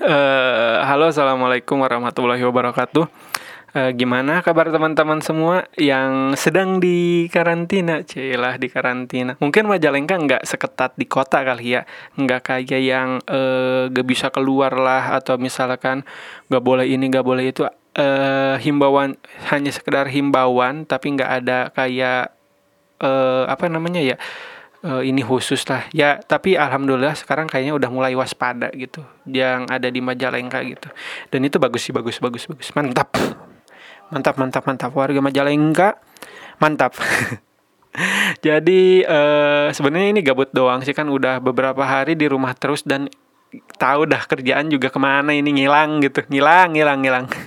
Uh, halo, assalamualaikum warahmatullahi wabarakatuh. Uh, gimana kabar teman-teman semua yang sedang di karantina? Cilah di karantina. Mungkin Majalengka nggak seketat di kota kali ya, nggak kayak yang uh, gak bisa keluar lah atau misalkan nggak boleh ini nggak boleh itu. Uh, himbauan hanya sekedar himbauan, tapi nggak ada kayak uh, apa namanya ya? Uh, ini khusus lah. Ya tapi alhamdulillah sekarang kayaknya udah mulai waspada gitu. Yang ada di Majalengka gitu. Dan itu bagus sih bagus bagus bagus. Mantap. Mantap mantap mantap. Warga Majalengka mantap. Jadi uh, sebenarnya ini gabut doang sih. Kan udah beberapa hari di rumah terus dan tahu dah kerjaan juga ke mana ini. Ngilang gitu. Ngilang ngilang ngilang.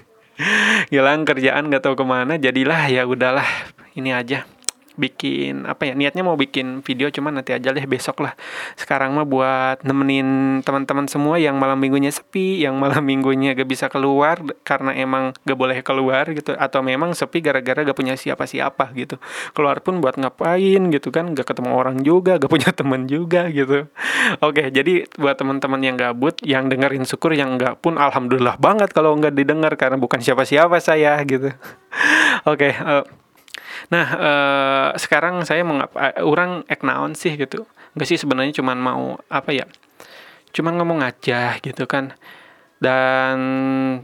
Ngilang kerjaan gak tahu ke mana. Jadilah ya udahlah. Ini aja bikin apa ya niatnya mau bikin video cuman nanti aja deh besok lah. Sekarang mah buat nemenin teman-teman semua yang malam minggunya sepi yang malam minggunya gak bisa keluar karena emang gak boleh keluar gitu atau memang sepi gara-gara gak punya siapa-siapa gitu. Keluar pun buat ngapain gitu kan gak ketemu orang juga gak punya teman juga gitu. Oke jadi buat teman-teman yang gabut yang dengerin syukur yang enggak pun alhamdulillah banget kalau nggak didengar karena bukan siapa-siapa saya gitu. Oke uh, Nah, uh, sekarang saya mengapa uh, orang eknaon sih gitu. Enggak sih sebenarnya cuman mau apa ya? Cuman ngomong aja gitu kan. Dan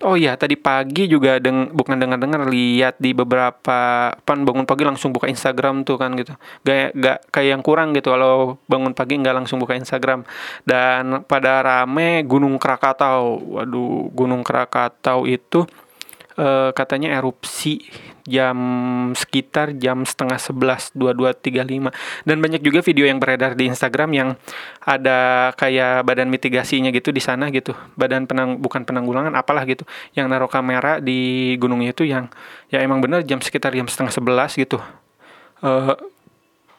oh iya tadi pagi juga deng bukan dengar-dengar lihat di beberapa pan bangun pagi langsung buka Instagram tuh kan gitu. Gak gak kayak yang kurang gitu kalau bangun pagi nggak langsung buka Instagram. Dan pada rame Gunung Krakatau. Waduh, Gunung Krakatau itu uh, katanya erupsi jam sekitar jam setengah sebelas dua dua tiga lima. Dan banyak juga video yang beredar di Instagram yang ada kayak badan mitigasinya gitu di sana gitu. Badan penang bukan penanggulangan apalah gitu. Yang naruh kamera di gunungnya itu yang ya emang bener jam sekitar jam setengah sebelas gitu. Uh,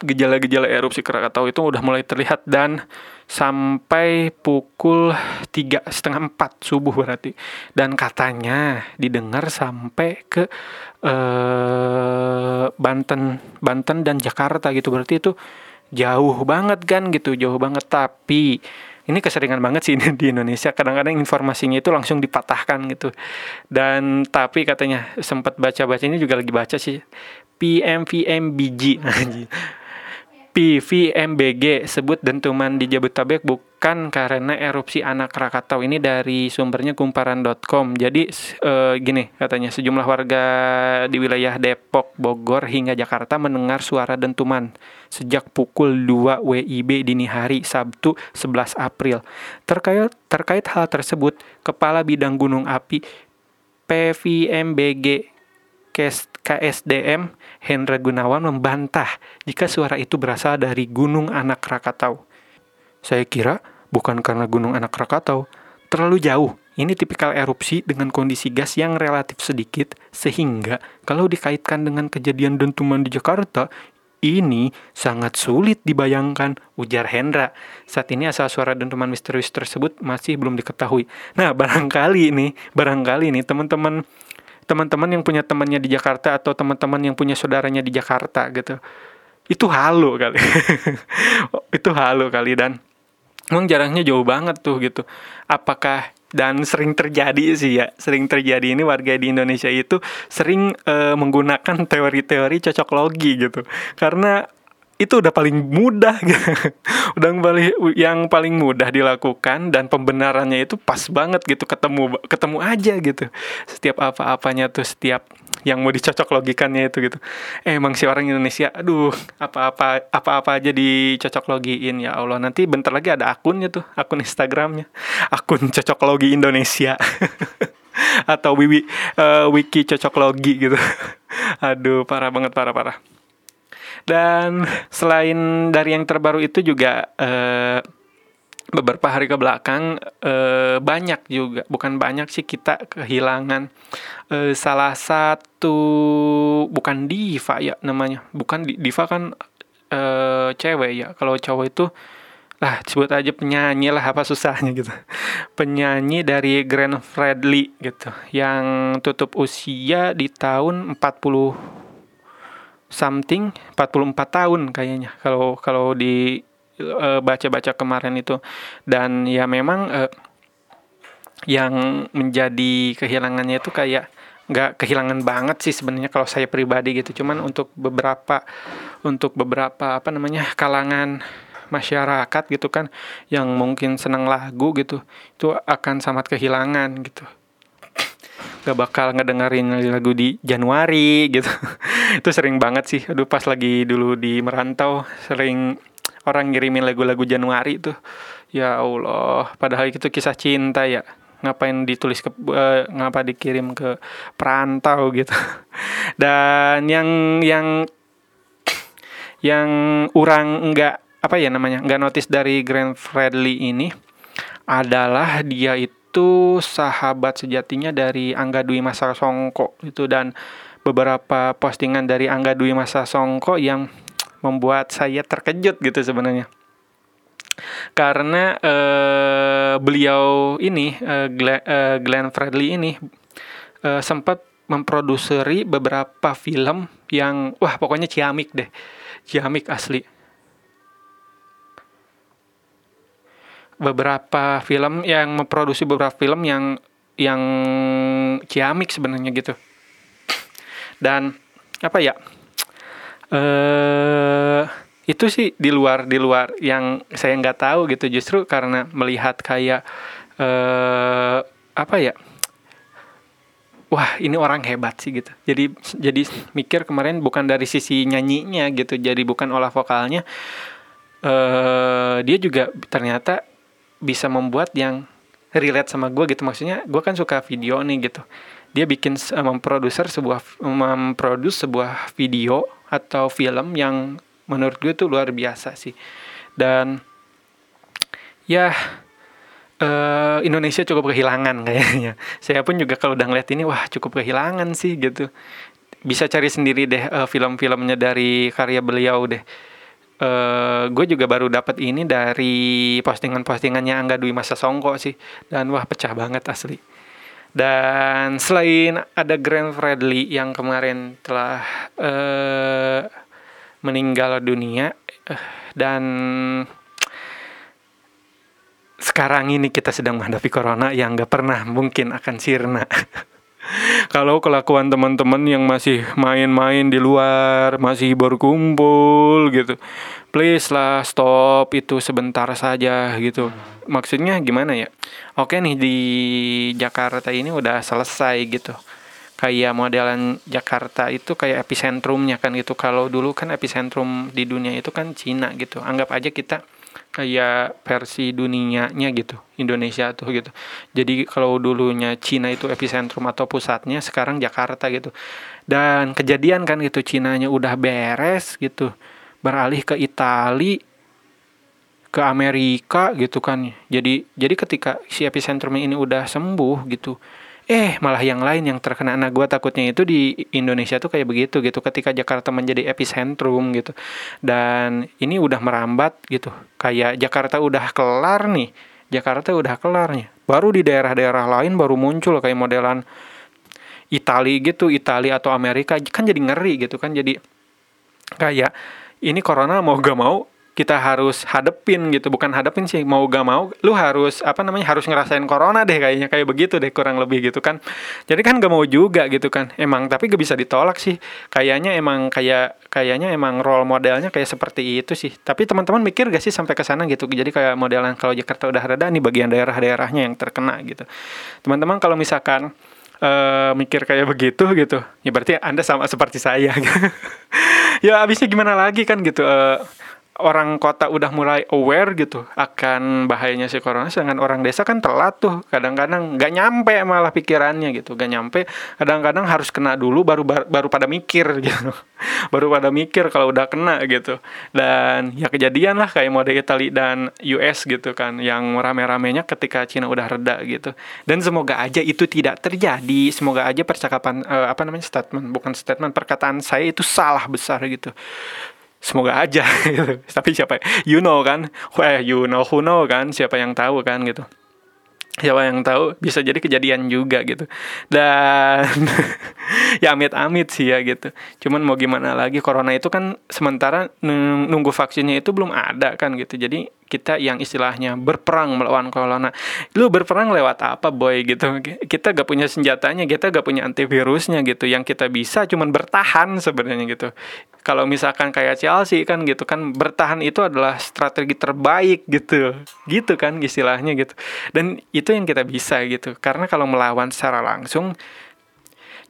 gejala-gejala erupsi Krakatau itu udah mulai terlihat dan sampai pukul tiga setengah empat subuh berarti. Dan katanya didengar sampai ke eh, Banten Banten dan Jakarta gitu. Berarti itu jauh banget kan gitu jauh banget. Tapi ini keseringan banget sih ini di Indonesia. Kadang-kadang informasinya itu langsung dipatahkan gitu. Dan tapi katanya sempat baca-baca ini juga lagi baca sih. PMVMBG PVMBG sebut dentuman di Jabodetabek bukan karena erupsi anak Krakatau ini dari sumbernya kumparan.com. Jadi e, gini katanya sejumlah warga di wilayah Depok, Bogor hingga Jakarta mendengar suara dentuman sejak pukul 2 WIB dini hari Sabtu 11 April. Terkait terkait hal tersebut, Kepala Bidang Gunung Api PVMBG KSDM Hendra Gunawan membantah jika suara itu berasal dari Gunung Anak Rakatau. Saya kira bukan karena Gunung Anak Rakatau, terlalu jauh. Ini tipikal erupsi dengan kondisi gas yang relatif sedikit, sehingga kalau dikaitkan dengan kejadian dentuman di Jakarta, ini sangat sulit dibayangkan, ujar Hendra. Saat ini asal suara dentuman misterius tersebut masih belum diketahui. Nah, barangkali nih, barangkali nih teman-teman teman-teman yang punya temannya di Jakarta atau teman-teman yang punya saudaranya di Jakarta gitu. Itu halu kali. Itu halu kali dan. Emang jaraknya jauh banget tuh gitu. Apakah dan sering terjadi sih ya sering terjadi ini warga di Indonesia itu sering uh, menggunakan teori-teori cocok logi gitu. Karena itu udah paling mudah udah paling yang paling mudah dilakukan dan pembenarannya itu pas banget gitu ketemu ketemu aja gitu. Setiap apa-apanya tuh setiap yang mau dicocok logikannya itu gitu. Eh, emang si orang Indonesia aduh apa-apa apa-apa aja dicocok logiin ya Allah. Nanti bentar lagi ada akunnya tuh akun Instagramnya. Akun cocok logi Indonesia. Atau wiwi uh, wiki cocok logi gitu. Aduh parah banget parah parah dan selain dari yang terbaru itu juga uh, beberapa hari ke belakang uh, banyak juga bukan banyak sih kita kehilangan uh, salah satu bukan diva ya namanya. Bukan diva kan uh, cewek ya. Kalau cowok itu lah sebut aja penyanyi lah apa susahnya gitu. Penyanyi dari Grand Fredly gitu yang tutup usia di tahun 40 something 44 tahun kayaknya kalau kalau di baca baca-baca kemarin itu. Dan ya memang uh, yang menjadi kehilangannya itu kayak nggak kehilangan banget sih sebenarnya kalau saya pribadi gitu. Cuman untuk beberapa untuk beberapa apa namanya kalangan masyarakat gitu kan yang mungkin senang lagu gitu itu akan sangat kehilangan gitu gak bakal ngedengerin lagu di Januari gitu. Itu sering banget sih. Aduh pas lagi dulu di merantau sering orang ngirimin lagu-lagu Januari tuh. Ya Allah padahal itu kisah cinta ya. Ngapain ditulis ke uh, ngapa dikirim ke perantau gitu. Dan yang yang yang orang enggak apa ya namanya enggak notice dari Grand Fredly ini adalah dia itu sahabat sejatinya dari Angga Dwi Masa Songko itu dan beberapa postingan dari Angga Dwi Masa Songko yang membuat saya terkejut gitu sebenarnya. Karena uh, beliau ini uh, Glenn, uh, Glenn Fredly ini uh, sempat memproduseri beberapa film yang wah pokoknya ciamik deh. Ciamik asli beberapa film yang memproduksi beberapa film yang yang ciamik sebenarnya gitu. Dan apa ya eh itu sih di luar di luar yang saya nggak tahu gitu. Justru karena melihat kayak eh apa ya wah ini orang hebat sih gitu. Jadi jadi mikir kemarin bukan dari sisi nyanyinya gitu jadi bukan olah vokalnya eh dia juga ternyata bisa membuat yang relate sama gue gitu. Maksudnya gue kan suka video nih gitu. Dia bikin uh, memproduser sebuah memproduce sebuah video atau film yang menurut gue tuh luar biasa sih. Dan ya uh, Indonesia cukup kehilangan kayaknya. Saya pun juga kalau udah ngeliat ini wah cukup kehilangan sih gitu. Bisa cari sendiri deh uh, film-filmnya dari karya beliau deh Uh, gue juga baru dapat ini dari postingan-postingannya Angga Dwi Masa Songko sih dan wah pecah banget asli dan selain ada Grand Fredly yang kemarin telah uh, meninggal dunia uh, dan sekarang ini kita sedang menghadapi corona yang gak pernah mungkin akan sirna. Kalau kelakuan teman-teman yang masih main-main di luar, masih berkumpul gitu, please lah stop itu sebentar saja gitu. Maksudnya gimana ya? Oke nih di Jakarta ini udah selesai gitu kayak modelan Jakarta itu kayak epicentrumnya kan gitu. Kalau dulu kan epicentrum di dunia itu kan Cina gitu. Anggap aja kita kayak versi dunianya gitu. Indonesia tuh gitu. Jadi kalau dulunya Cina itu epicentrum atau pusatnya, sekarang Jakarta gitu. Dan kejadian kan gitu Cinanya udah beres gitu. Beralih ke Itali ke Amerika gitu kan. Jadi jadi ketika si epicentrum ini udah sembuh gitu eh malah yang lain yang terkena. Nah gue takutnya itu di Indonesia tuh kayak begitu gitu. Ketika Jakarta menjadi epicentrum gitu. Dan ini udah merambat gitu. Kayak Jakarta udah kelar nih. Jakarta udah kelar nih. Baru di daerah-daerah lain baru muncul kayak modelan Itali gitu. Italia atau Amerika. Kan jadi ngeri gitu kan. Jadi kayak ini corona mau gak mau kita harus hadepin gitu. Bukan hadepin sih mau gak mau lu harus apa namanya harus ngerasain corona deh kayaknya. Kayak begitu deh kurang lebih gitu kan. Jadi kan gak mau juga gitu kan. Emang tapi gak bisa ditolak sih. Kayaknya emang kayak kayaknya emang role modelnya kayak seperti itu sih. Tapi teman-teman mikir gak sih sampai ke sana gitu? Jadi kayak modelan kalau Jakarta udah reda nih bagian daerah-daerahnya yang terkena gitu. Teman-teman kalau misalkan uh, mikir kayak begitu gitu ya berarti anda sama seperti saya. Ya abisnya gimana lagi kan gitu uh, orang kota udah mulai aware gitu akan bahayanya si corona sedangkan orang desa kan telat tuh. Kadang-kadang nggak nyampe malah pikirannya gitu. Nggak nyampe kadang-kadang harus kena dulu baru baru pada mikir gitu. Baru pada mikir kalau udah kena gitu. Dan ya kejadian lah kayak mode Italia dan US gitu kan yang rame-ramenya ketika Cina udah reda gitu. Dan semoga aja itu tidak terjadi. Semoga aja percakapan uh, apa namanya statement bukan statement perkataan saya itu salah besar gitu semoga aja gitu. Tapi siapa you know kan? Eh you know who know kan? Siapa yang tahu kan gitu. siapa yang tahu bisa jadi kejadian juga gitu dan ya amit-amit sih ya gitu cuman mau gimana lagi corona itu kan sementara nunggu vaksinnya itu belum ada kan gitu jadi kita yang istilahnya berperang melawan corona. Lu berperang lewat apa boy gitu. Kita gak punya senjatanya, kita gak punya antivirusnya gitu. Yang kita bisa cuman bertahan sebenarnya gitu. Kalau misalkan kayak Chelsea kan gitu kan bertahan itu adalah strategi terbaik gitu. Gitu kan istilahnya gitu. Dan itu yang kita bisa gitu. Karena kalau melawan secara langsung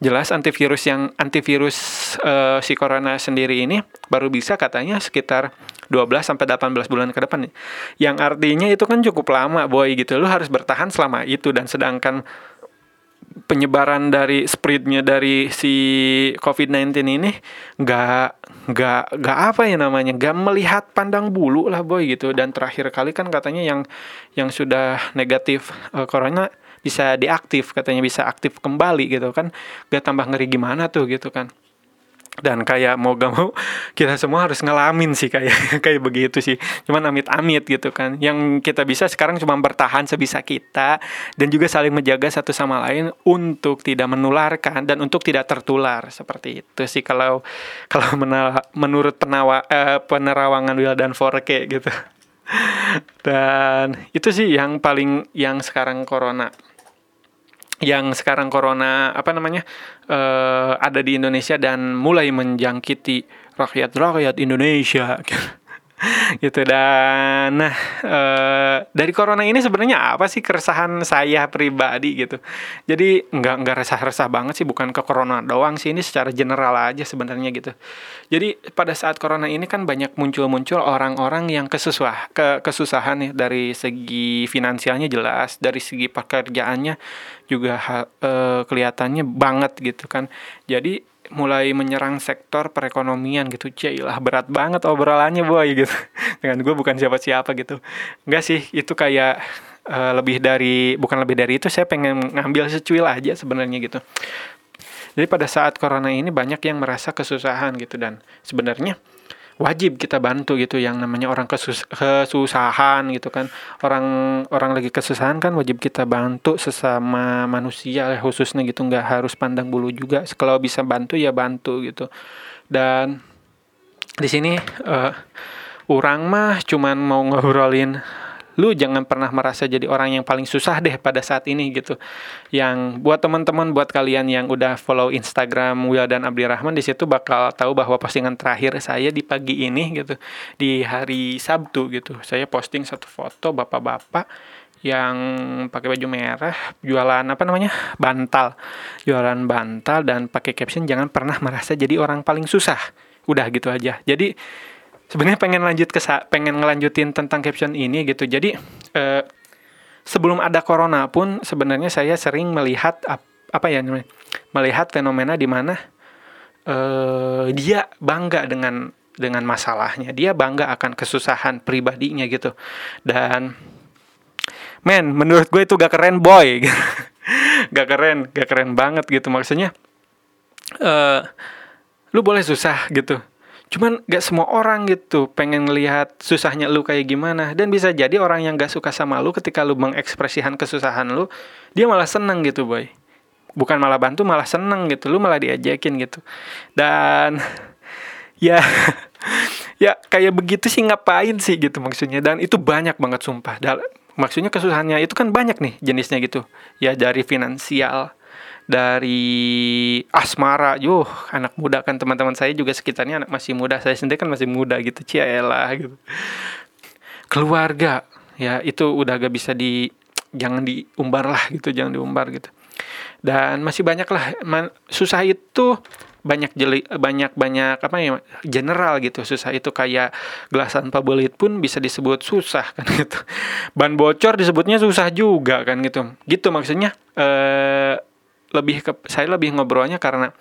jelas antivirus yang antivirus uh, si corona sendiri ini baru bisa katanya sekitar 12 sampai 18 bulan ke depan. Yang artinya itu kan cukup lama boy gitu. Lu harus bertahan selama itu dan sedangkan penyebaran dari spreadnya dari si COVID-19 ini nggak nggak nggak apa ya namanya nggak melihat pandang bulu lah boy gitu dan terakhir kali kan katanya yang yang sudah negatif uh, corona bisa diaktif katanya bisa aktif kembali gitu kan. Gak tambah ngeri gimana tuh gitu kan. Dan kayak mau gak mau kita semua harus ngalamin sih kayak kayak begitu sih. Cuman amit-amit gitu kan. Yang kita bisa sekarang cuma bertahan sebisa kita dan juga saling menjaga satu sama lain untuk tidak menularkan dan untuk tidak tertular. Seperti itu sih kalau kalau menurut penawa, eh, penerawangan Will dan Forke gitu. Dan itu sih yang paling yang sekarang corona yang sekarang corona apa namanya uh, ada di Indonesia dan mulai menjangkiti rakyat-rakyat Indonesia gitu dan nah e, dari corona ini sebenarnya apa sih keresahan saya pribadi gitu? Jadi nggak nggak resah-resah banget sih bukan ke corona doang sih ini secara general aja sebenarnya gitu. Jadi pada saat corona ini kan banyak muncul-muncul orang-orang yang kesusah ke kesusahan nih dari segi finansialnya jelas dari segi pekerjaannya juga e, kelihatannya banget gitu kan. Jadi mulai menyerang sektor perekonomian gitu. Lah berat banget obrolannya boy gitu. Dengan gue bukan siapa-siapa gitu. Enggak sih itu kayak uh, lebih dari bukan lebih dari itu saya pengen ngambil secuil aja sebenarnya gitu. Jadi pada saat corona ini banyak yang merasa kesusahan gitu dan sebenarnya wajib kita bantu gitu yang namanya orang kesus kesusahan gitu kan. Orang orang lagi kesusahan kan wajib kita bantu sesama manusia khususnya gitu. Nggak harus pandang bulu juga. Kalau bisa bantu ya bantu gitu. Dan di sini uh, orang mah cuman mau ngobrolin lu jangan pernah merasa jadi orang yang paling susah deh pada saat ini gitu. Yang buat teman-teman buat kalian yang udah follow Instagram Will dan Abdi Rahman di situ bakal tahu bahwa postingan terakhir saya di pagi ini gitu di hari Sabtu gitu. Saya posting satu foto bapak-bapak yang pakai baju merah jualan apa namanya bantal jualan bantal dan pakai caption jangan pernah merasa jadi orang paling susah udah gitu aja jadi sebenarnya pengen lanjut ke pengen ngelanjutin tentang caption ini gitu. Jadi eh, sebelum ada corona pun sebenarnya saya sering melihat ap, apa ya namanya melihat fenomena di mana eh, dia bangga dengan dengan masalahnya. Dia bangga akan kesusahan pribadinya gitu. Dan men menurut gue itu gak keren boy. Gak keren gak keren banget gitu. Maksudnya uh, lu boleh susah gitu Cuman gak semua orang gitu pengen ngelihat susahnya lu kayak gimana. Dan bisa jadi orang yang gak suka sama lu ketika lu mengekspresikan kesusahan lu, dia malah seneng gitu boy. Bukan malah bantu, malah seneng gitu. Lu malah diajakin gitu. Dan ya ya kayak begitu sih ngapain sih gitu maksudnya. Dan itu banyak banget sumpah. maksudnya kesusahannya itu kan banyak nih jenisnya gitu. Ya dari finansial, dari asmara. Yuh anak muda kan teman-teman saya juga sekitarnya anak masih muda. Saya sendiri kan masih muda gitu. Cialah gitu. Keluarga. Ya itu udah gak bisa di jangan diumbar lah gitu jangan diumbar gitu. Dan masih banyak lah. Man, susah itu banyak jeli banyak banyak apa ya general gitu. Susah itu kayak gelasan pabelit pun bisa disebut susah kan gitu. Ban bocor disebutnya susah juga kan gitu. Gitu maksudnya eh lebih ke saya lebih ngobrolnya karena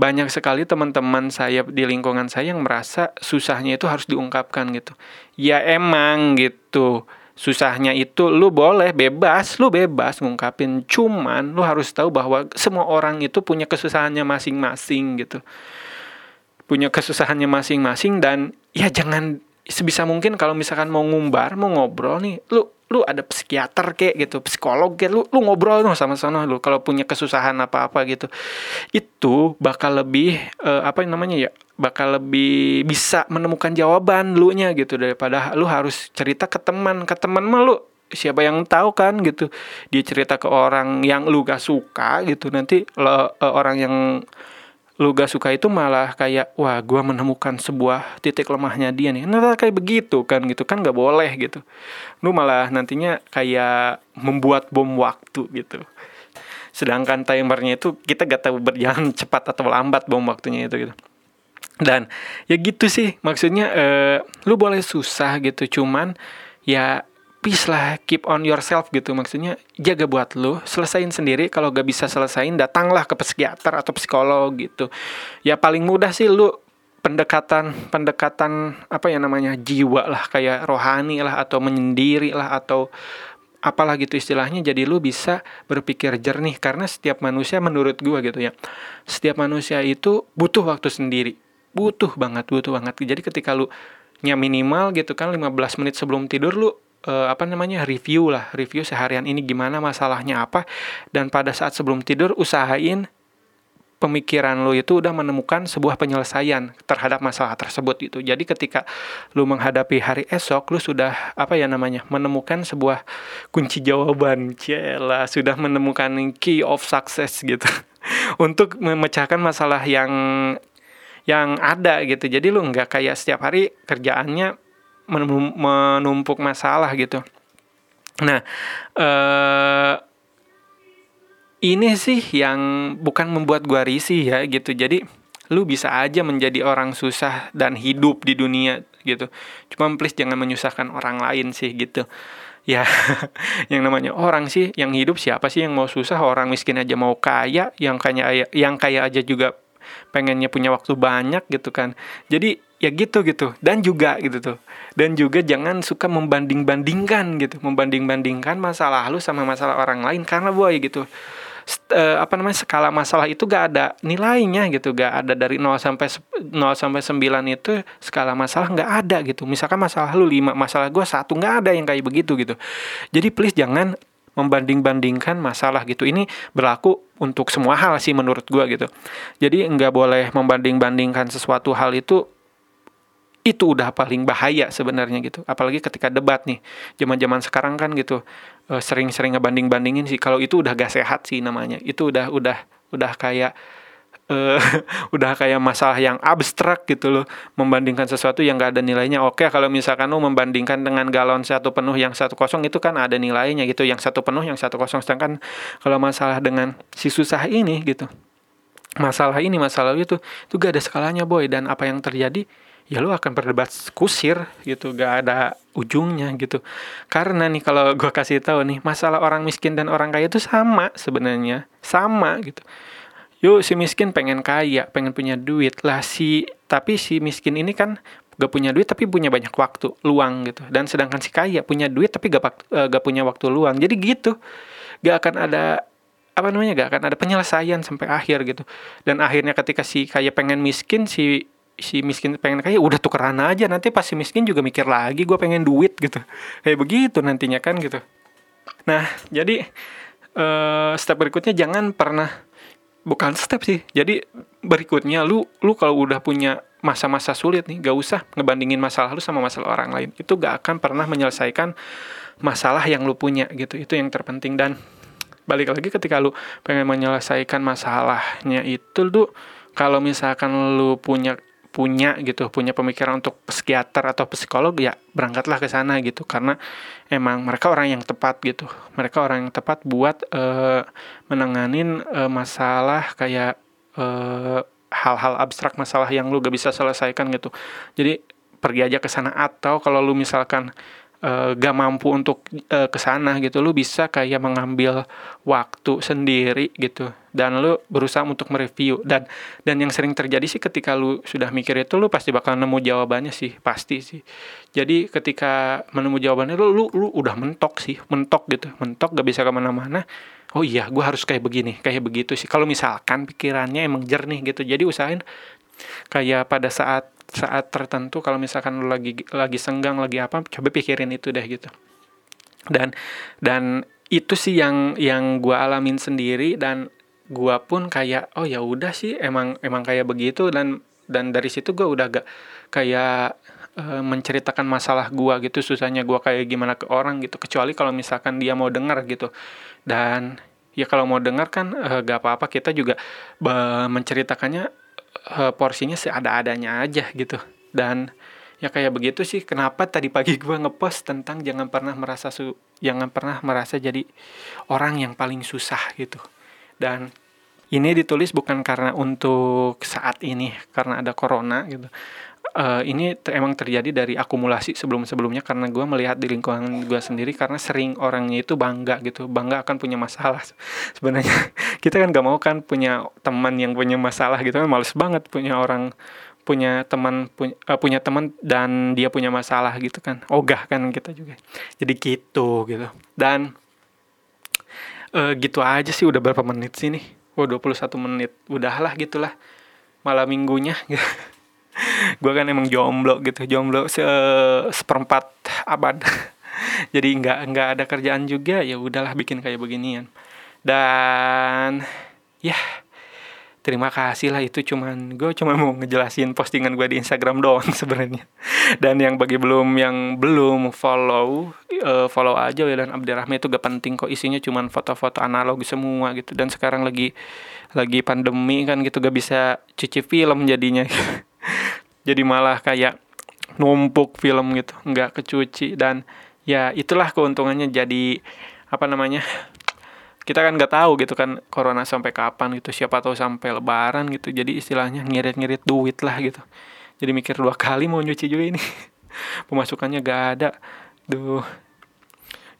banyak sekali teman-teman saya di lingkungan saya yang merasa susahnya itu harus diungkapkan gitu. Ya emang gitu. Susahnya itu lu boleh bebas, lu bebas ngungkapin. Cuman lu harus tahu bahwa semua orang itu punya kesusahannya masing-masing gitu. Punya kesusahannya masing-masing dan ya jangan sebisa mungkin kalau misalkan mau ngumbar, mau ngobrol nih, lu lu ada psikiater kayak gitu psikolog kayak lu lu ngobrol tuh sama sana lu kalau punya kesusahan apa apa gitu. Itu bakal lebih uh, apa namanya ya bakal lebih bisa menemukan jawaban lu nya gitu daripada lu harus cerita ke teman. Ke teman mah lu siapa yang tahu kan gitu. Dia cerita ke orang yang lu gak suka gitu. Nanti lo, uh, orang yang lu gak suka itu malah kayak wah gue menemukan sebuah titik lemahnya dia nih. Nah kayak begitu kan gitu kan gak boleh gitu. Lu malah nantinya kayak membuat bom waktu gitu. Sedangkan timernya itu kita gak tahu berjalan cepat atau lambat bom waktunya itu gitu. Dan ya gitu sih maksudnya eh, lu boleh susah gitu. Cuman ya peace lah keep on yourself gitu. Maksudnya jaga buat lu selesain sendiri. Kalau gak bisa selesain datanglah ke psikiater atau psikolog gitu. Ya paling mudah sih lu pendekatan pendekatan apa ya namanya jiwa lah. Kayak rohani lah atau menyendiri lah atau apalah gitu istilahnya. Jadi lu bisa berpikir jernih. Karena setiap manusia menurut gua gitu ya setiap manusia itu butuh waktu sendiri. Butuh banget butuh banget. Jadi ketika lu nya minimal gitu kan 15 menit sebelum tidur lu uh, apa namanya review lah review seharian ini gimana masalahnya apa dan pada saat sebelum tidur usahain pemikiran lo itu udah menemukan sebuah penyelesaian terhadap masalah tersebut itu. Jadi ketika lu menghadapi hari esok, lu sudah apa ya namanya menemukan sebuah kunci jawaban, cila sudah menemukan key of success gitu untuk memecahkan masalah yang yang ada gitu. Jadi lu nggak kayak setiap hari kerjaannya menumpuk masalah gitu. Nah, eh, ini sih yang bukan membuat gua risih ya gitu. Jadi lu bisa aja menjadi orang susah dan hidup di dunia gitu. Cuma please jangan menyusahkan orang lain sih gitu. Ya, yang namanya orang sih yang hidup siapa sih yang mau susah? Orang miskin aja mau kaya, yang kaya yang kaya aja juga pengennya punya waktu banyak gitu kan. Jadi ya gitu gitu. Dan juga gitu tuh. Dan juga jangan suka membanding bandingkan gitu. Membanding bandingkan masalah lu sama masalah orang lain karena boy gitu. Uh, apa namanya skala masalah itu gak ada nilainya gitu. Gak ada dari 0 sampai 0 sampai 9 itu skala masalah gak ada gitu. Misalkan masalah lu 5 masalah gue satu gak ada yang kayak begitu gitu. Jadi please jangan membanding-bandingkan masalah gitu. Ini berlaku untuk semua hal sih menurut gue gitu. Jadi nggak boleh membanding-bandingkan sesuatu hal itu itu udah paling bahaya sebenarnya gitu. Apalagi ketika debat nih zaman-zaman sekarang kan gitu eh, sering-sering ngebanding-bandingin sih. Kalau itu udah gak sehat sih namanya. Itu udah udah udah kayak uh, udah kayak masalah yang abstrak gitu loh. Membandingkan sesuatu yang gak ada nilainya. Oke kalau misalkan lo membandingkan dengan galon satu penuh yang satu kosong itu kan ada nilainya gitu. Yang satu penuh yang satu kosong. Sedangkan kalau masalah dengan si susah ini gitu masalah ini masalah itu itu gak ada skalanya boy. Dan apa yang terjadi ya lu akan berdebat kusir gitu gak ada ujungnya gitu. Karena nih kalau gue kasih tahu nih masalah orang miskin dan orang kaya itu sama sebenarnya sama gitu. Yuk si miskin pengen kaya pengen punya duit. Lah si tapi si miskin ini kan gak punya duit tapi punya banyak waktu luang gitu. Dan sedangkan si kaya punya duit tapi gak, uh, gak punya waktu luang. Jadi gitu. Gak akan ada apa namanya gak akan ada penyelesaian sampai akhir gitu. Dan akhirnya ketika si kaya pengen miskin si si miskin pengen kaya udah tukeran aja nanti pas si miskin juga mikir lagi gue pengen duit gitu. Kayak begitu nantinya kan gitu. Nah jadi uh, step berikutnya jangan pernah bukan step sih jadi berikutnya lu lu kalau udah punya masa-masa sulit nih gak usah ngebandingin masalah lu sama masalah orang lain. Itu gak akan pernah menyelesaikan masalah yang lu punya gitu. Itu yang terpenting. Dan balik lagi ketika lu pengen menyelesaikan masalahnya itu tuh kalau misalkan lu punya punya gitu punya pemikiran untuk psikiater atau psikolog ya berangkatlah ke sana gitu. Karena emang mereka orang yang tepat gitu. Mereka orang yang tepat buat uh, menanganin uh, masalah kayak hal hal-hal abstrak masalah yang lu gak bisa selesaikan gitu. Jadi pergi aja ke sana. Atau kalau lu misalkan uh, gak mampu untuk uh, ke sana gitu. Lu bisa kayak mengambil waktu sendiri gitu. Dan lu berusaha untuk mereview. Dan dan yang sering terjadi sih ketika lu sudah mikir itu lu pasti bakal nemu jawabannya sih. Pasti sih. Jadi ketika menemu jawabannya lu lu, lu udah mentok sih. Mentok gitu. Mentok gak bisa ke mana-mana. Oh iya gue harus kayak begini kayak begitu sih. Kalau misalkan pikirannya emang jernih gitu. Jadi usahain kayak pada saat saat tertentu kalau misalkan lu lagi lagi senggang lagi apa coba pikirin itu deh gitu. Dan dan itu sih yang yang gue alamin sendiri dan gue pun kayak oh ya udah sih emang emang kayak begitu dan dan dari situ gue udah gak kayak e, menceritakan masalah gue gitu susahnya gue kayak gimana ke orang gitu kecuali kalau misalkan dia mau dengar gitu. Dan ya kalau mau dengar kan e, gak apa-apa kita juga e, menceritakannya e, porsinya seada-adanya aja gitu. Dan ya kayak begitu sih kenapa tadi pagi gue ngepost tentang jangan pernah merasa su jangan pernah merasa jadi orang yang paling susah gitu. Dan ini ditulis bukan karena untuk saat ini karena ada corona gitu uh, ini emang terjadi dari akumulasi sebelum-sebelumnya karena gue melihat di lingkungan gue sendiri karena sering orangnya itu bangga gitu bangga akan punya masalah. Sebenarnya kita kan gak mau kan punya teman yang punya masalah gitu kan males banget punya orang punya teman punya uh, punya teman dan dia punya masalah gitu kan. Ogah kan kita juga. Jadi gitu gitu. Dan uh, gitu aja sih udah berapa menit sih nih? Oh 21 menit. Udahlah gitulah. Malam minggunya gue kan emang jomblo gitu jomblo se seperempat abad. Jadi nggak nggak ada kerjaan juga ya udahlah bikin kayak beginian. Dan ya terima kasih lah itu cuman gue cuma mau ngejelasin postingan gue di Instagram doang sebenarnya. Dan yang bagi belum yang belum follow uh, follow aja ya dan Abdirrahman itu gak penting kok isinya cuman foto-foto analog semua gitu. Dan sekarang lagi lagi pandemi kan gitu gak bisa cuci film jadinya jadi malah kayak numpuk film gitu nggak kecuci. Dan ya itulah keuntungannya jadi apa namanya kita kan nggak tahu gitu kan corona sampai kapan gitu siapa tahu sampai lebaran gitu. Jadi istilahnya ngirit-ngirit duit lah gitu. Jadi mikir dua kali mau nyuci juga ini. Pemasukannya gak ada. Duh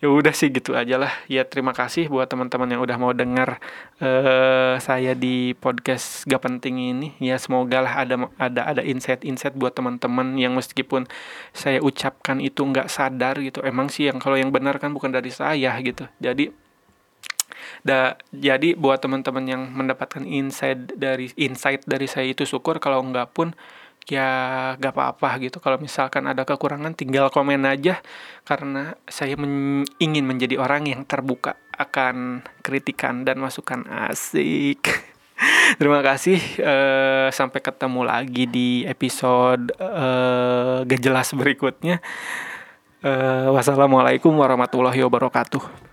ya udah sih gitu aja lah. Ya terima kasih buat teman-teman yang udah mau dengar uh, saya di podcast gak penting ini. Ya semoga lah ada ada ada insight-insight buat teman-teman yang meskipun saya ucapkan itu nggak sadar gitu. Emang sih yang kalau yang benar kan bukan dari saya gitu. Jadi Da, jadi buat teman-teman yang mendapatkan insight dari insight dari saya itu syukur. Kalau enggak pun ya gak apa-apa gitu. Kalau misalkan ada kekurangan tinggal komen aja. Karena saya men ingin menjadi orang yang terbuka akan kritikan dan masukan. Asik. Terima kasih uh, sampai ketemu lagi di episode uh, gak jelas berikutnya. Uh, wassalamualaikum warahmatullahi wabarakatuh